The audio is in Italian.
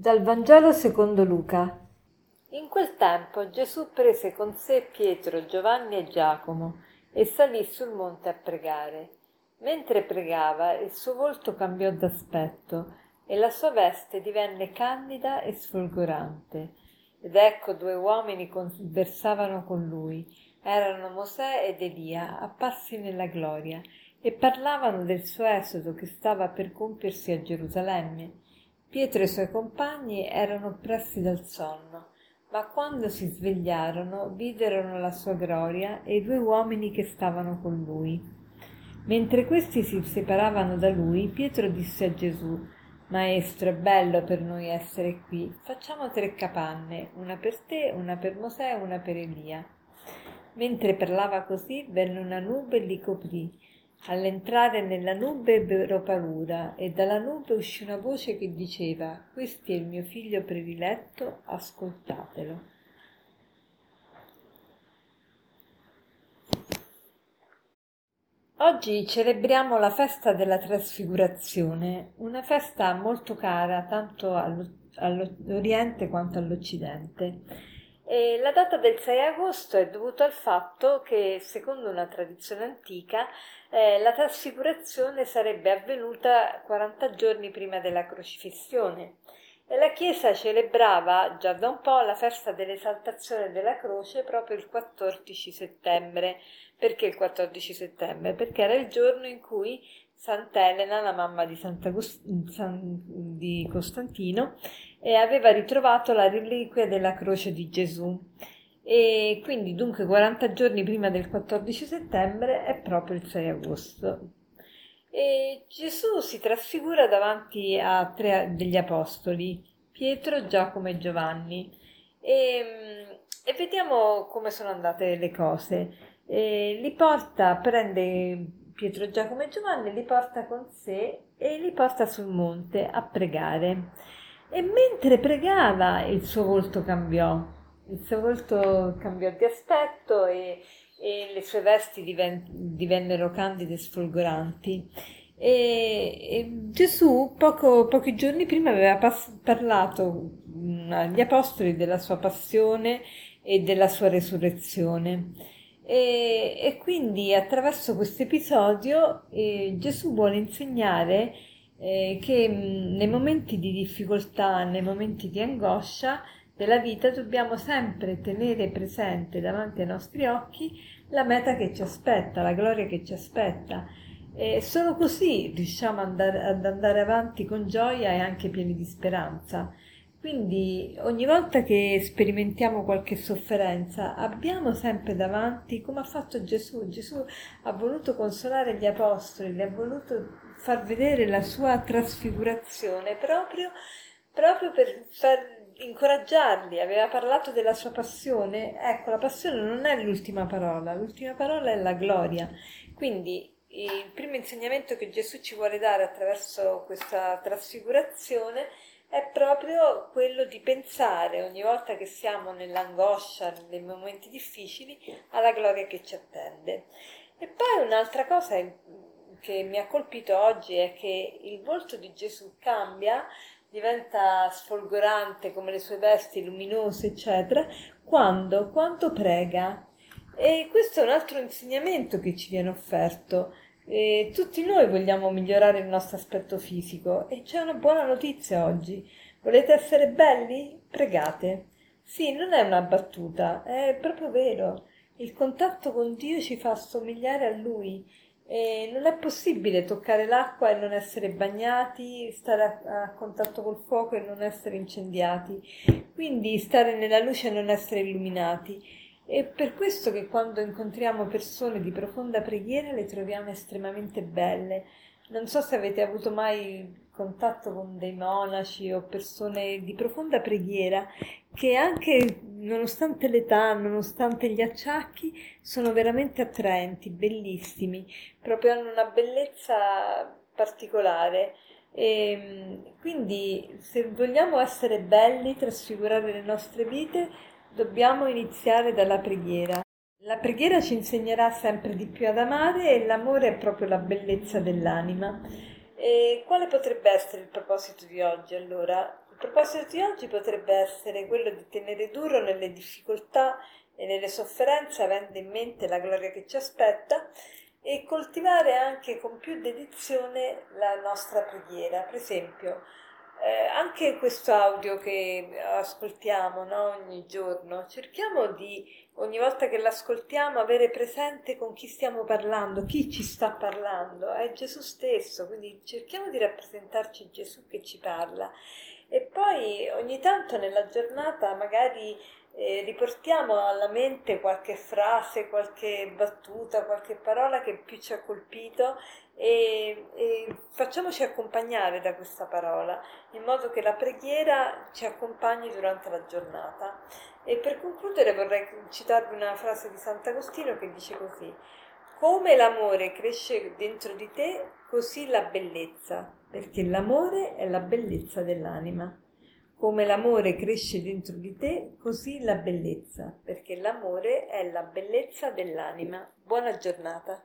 Dal Vangelo secondo Luca. In quel tempo Gesù prese con sé Pietro, Giovanni e Giacomo e salì sul monte a pregare. Mentre pregava il suo volto cambiò d'aspetto e la sua veste divenne candida e sfolgorante. Ed ecco due uomini conversavano con lui. Erano Mosè ed Elia, apparsi nella gloria, e parlavano del suo esodo che stava per compiersi a Gerusalemme Pietro e i suoi compagni erano oppressi dal sonno, ma quando si svegliarono videro la sua gloria e i due uomini che stavano con lui. Mentre questi si separavano da lui, Pietro disse a Gesù, Maestro, è bello per noi essere qui. Facciamo tre capanne, una per te, una per Mosè e una per Elia. Mentre parlava così, venne una nube e li coprì All'entrare nella nube ebbero paura e dalla nube uscì una voce che diceva Questo è il mio figlio prediletto, ascoltatelo. Oggi celebriamo la festa della trasfigurazione, una festa molto cara tanto all'Oriente quanto all'Occidente. E la data del 6 agosto è dovuta al fatto che, secondo una tradizione antica, eh, la trasfigurazione sarebbe avvenuta 40 giorni prima della crocifissione la Chiesa celebrava già da un po' la festa dell'esaltazione della croce proprio il 14 settembre. Perché il 14 settembre? Perché era il giorno in cui Sant'Elena, la mamma di, San, di Costantino, e aveva ritrovato la reliquia della croce di Gesù. E quindi dunque 40 giorni prima del 14 settembre è proprio il 6 agosto. E Gesù si trasfigura davanti a tre degli apostoli, Pietro, Giacomo e Giovanni. E, e vediamo come sono andate le cose. E li porta, prende Pietro, Giacomo e Giovanni, li porta con sé e li porta sul monte a pregare. E mentre pregava il suo volto cambiò, il suo volto cambiò di aspetto e, e le sue vesti diven- divennero candide e sfolgoranti. E, e Gesù poco, pochi giorni prima aveva pas- parlato mh, agli apostoli della sua passione e della sua resurrezione. E, e quindi attraverso questo episodio eh, Gesù vuole insegnare eh, che mh, nei momenti di difficoltà, nei momenti di angoscia della vita dobbiamo sempre tenere presente davanti ai nostri occhi la meta che ci aspetta, la gloria che ci aspetta. E solo così riusciamo ad andare, ad andare avanti con gioia e anche pieni di speranza. Quindi ogni volta che sperimentiamo qualche sofferenza abbiamo sempre davanti, come ha fatto Gesù, Gesù ha voluto consolare gli apostoli, li ha voluto far vedere la sua trasfigurazione proprio, proprio per far incoraggiarli, aveva parlato della sua passione. Ecco, la passione non è l'ultima parola, l'ultima parola è la gloria. Quindi il primo insegnamento che Gesù ci vuole dare attraverso questa trasfigurazione è proprio quello di pensare ogni volta che siamo nell'angoscia, nei momenti difficili, alla gloria che ci attende. E poi un'altra cosa che mi ha colpito oggi è che il volto di Gesù cambia, diventa sfolgorante come le sue vesti luminose, eccetera, quando, quando prega. E questo è un altro insegnamento che ci viene offerto e tutti noi vogliamo migliorare il nostro aspetto fisico e c'è una buona notizia oggi. Volete essere belli? Pregate. Sì, non è una battuta, è proprio vero. Il contatto con Dio ci fa somigliare a Lui e non è possibile toccare l'acqua e non essere bagnati, stare a, a, contatto col fuoco e non essere incendiati, quindi stare nella luce e non essere illuminati. È per questo che quando incontriamo persone di profonda preghiera le troviamo estremamente belle. Non so se avete avuto mai contatto con dei monaci o persone di profonda preghiera che anche nonostante l'età, nonostante gli acciacchi, sono veramente attraenti, bellissimi, proprio hanno una bellezza particolare. E ehm, quindi se vogliamo essere belli, trasfigurare le nostre vite, Dobbiamo iniziare dalla preghiera. La preghiera ci insegnerà sempre di più ad amare e l'amore è proprio la bellezza dell'anima. E quale potrebbe essere il proposito di oggi allora? Il proposito di oggi potrebbe essere quello di tenere duro nelle difficoltà e nelle sofferenze avendo in mente la gloria che ci aspetta e coltivare anche con più dedizione la nostra preghiera. Per esempio, eh, anche questo audio che ascoltiamo no, ogni giorno, cerchiamo di ogni volta che l'ascoltiamo avere presente con chi stiamo parlando, chi ci sta parlando, è Gesù stesso, quindi cerchiamo di rappresentarci Gesù che ci parla. E poi ogni tanto nella giornata magari eh, riportiamo alla mente qualche frase, qualche battuta, qualche parola che più ci ha colpito e, e, facciamoci accompagnare da questa parola in modo che la preghiera ci accompagni durante la giornata. E per concludere vorrei citarvi una frase di Sant'Agostino che dice così: Come l'amore cresce dentro di te, così la bellezza, perché l'amore è la bellezza dell'anima. Come l'amore cresce dentro di te, così la bellezza, perché l'amore è la bellezza dell'anima. Buona giornata.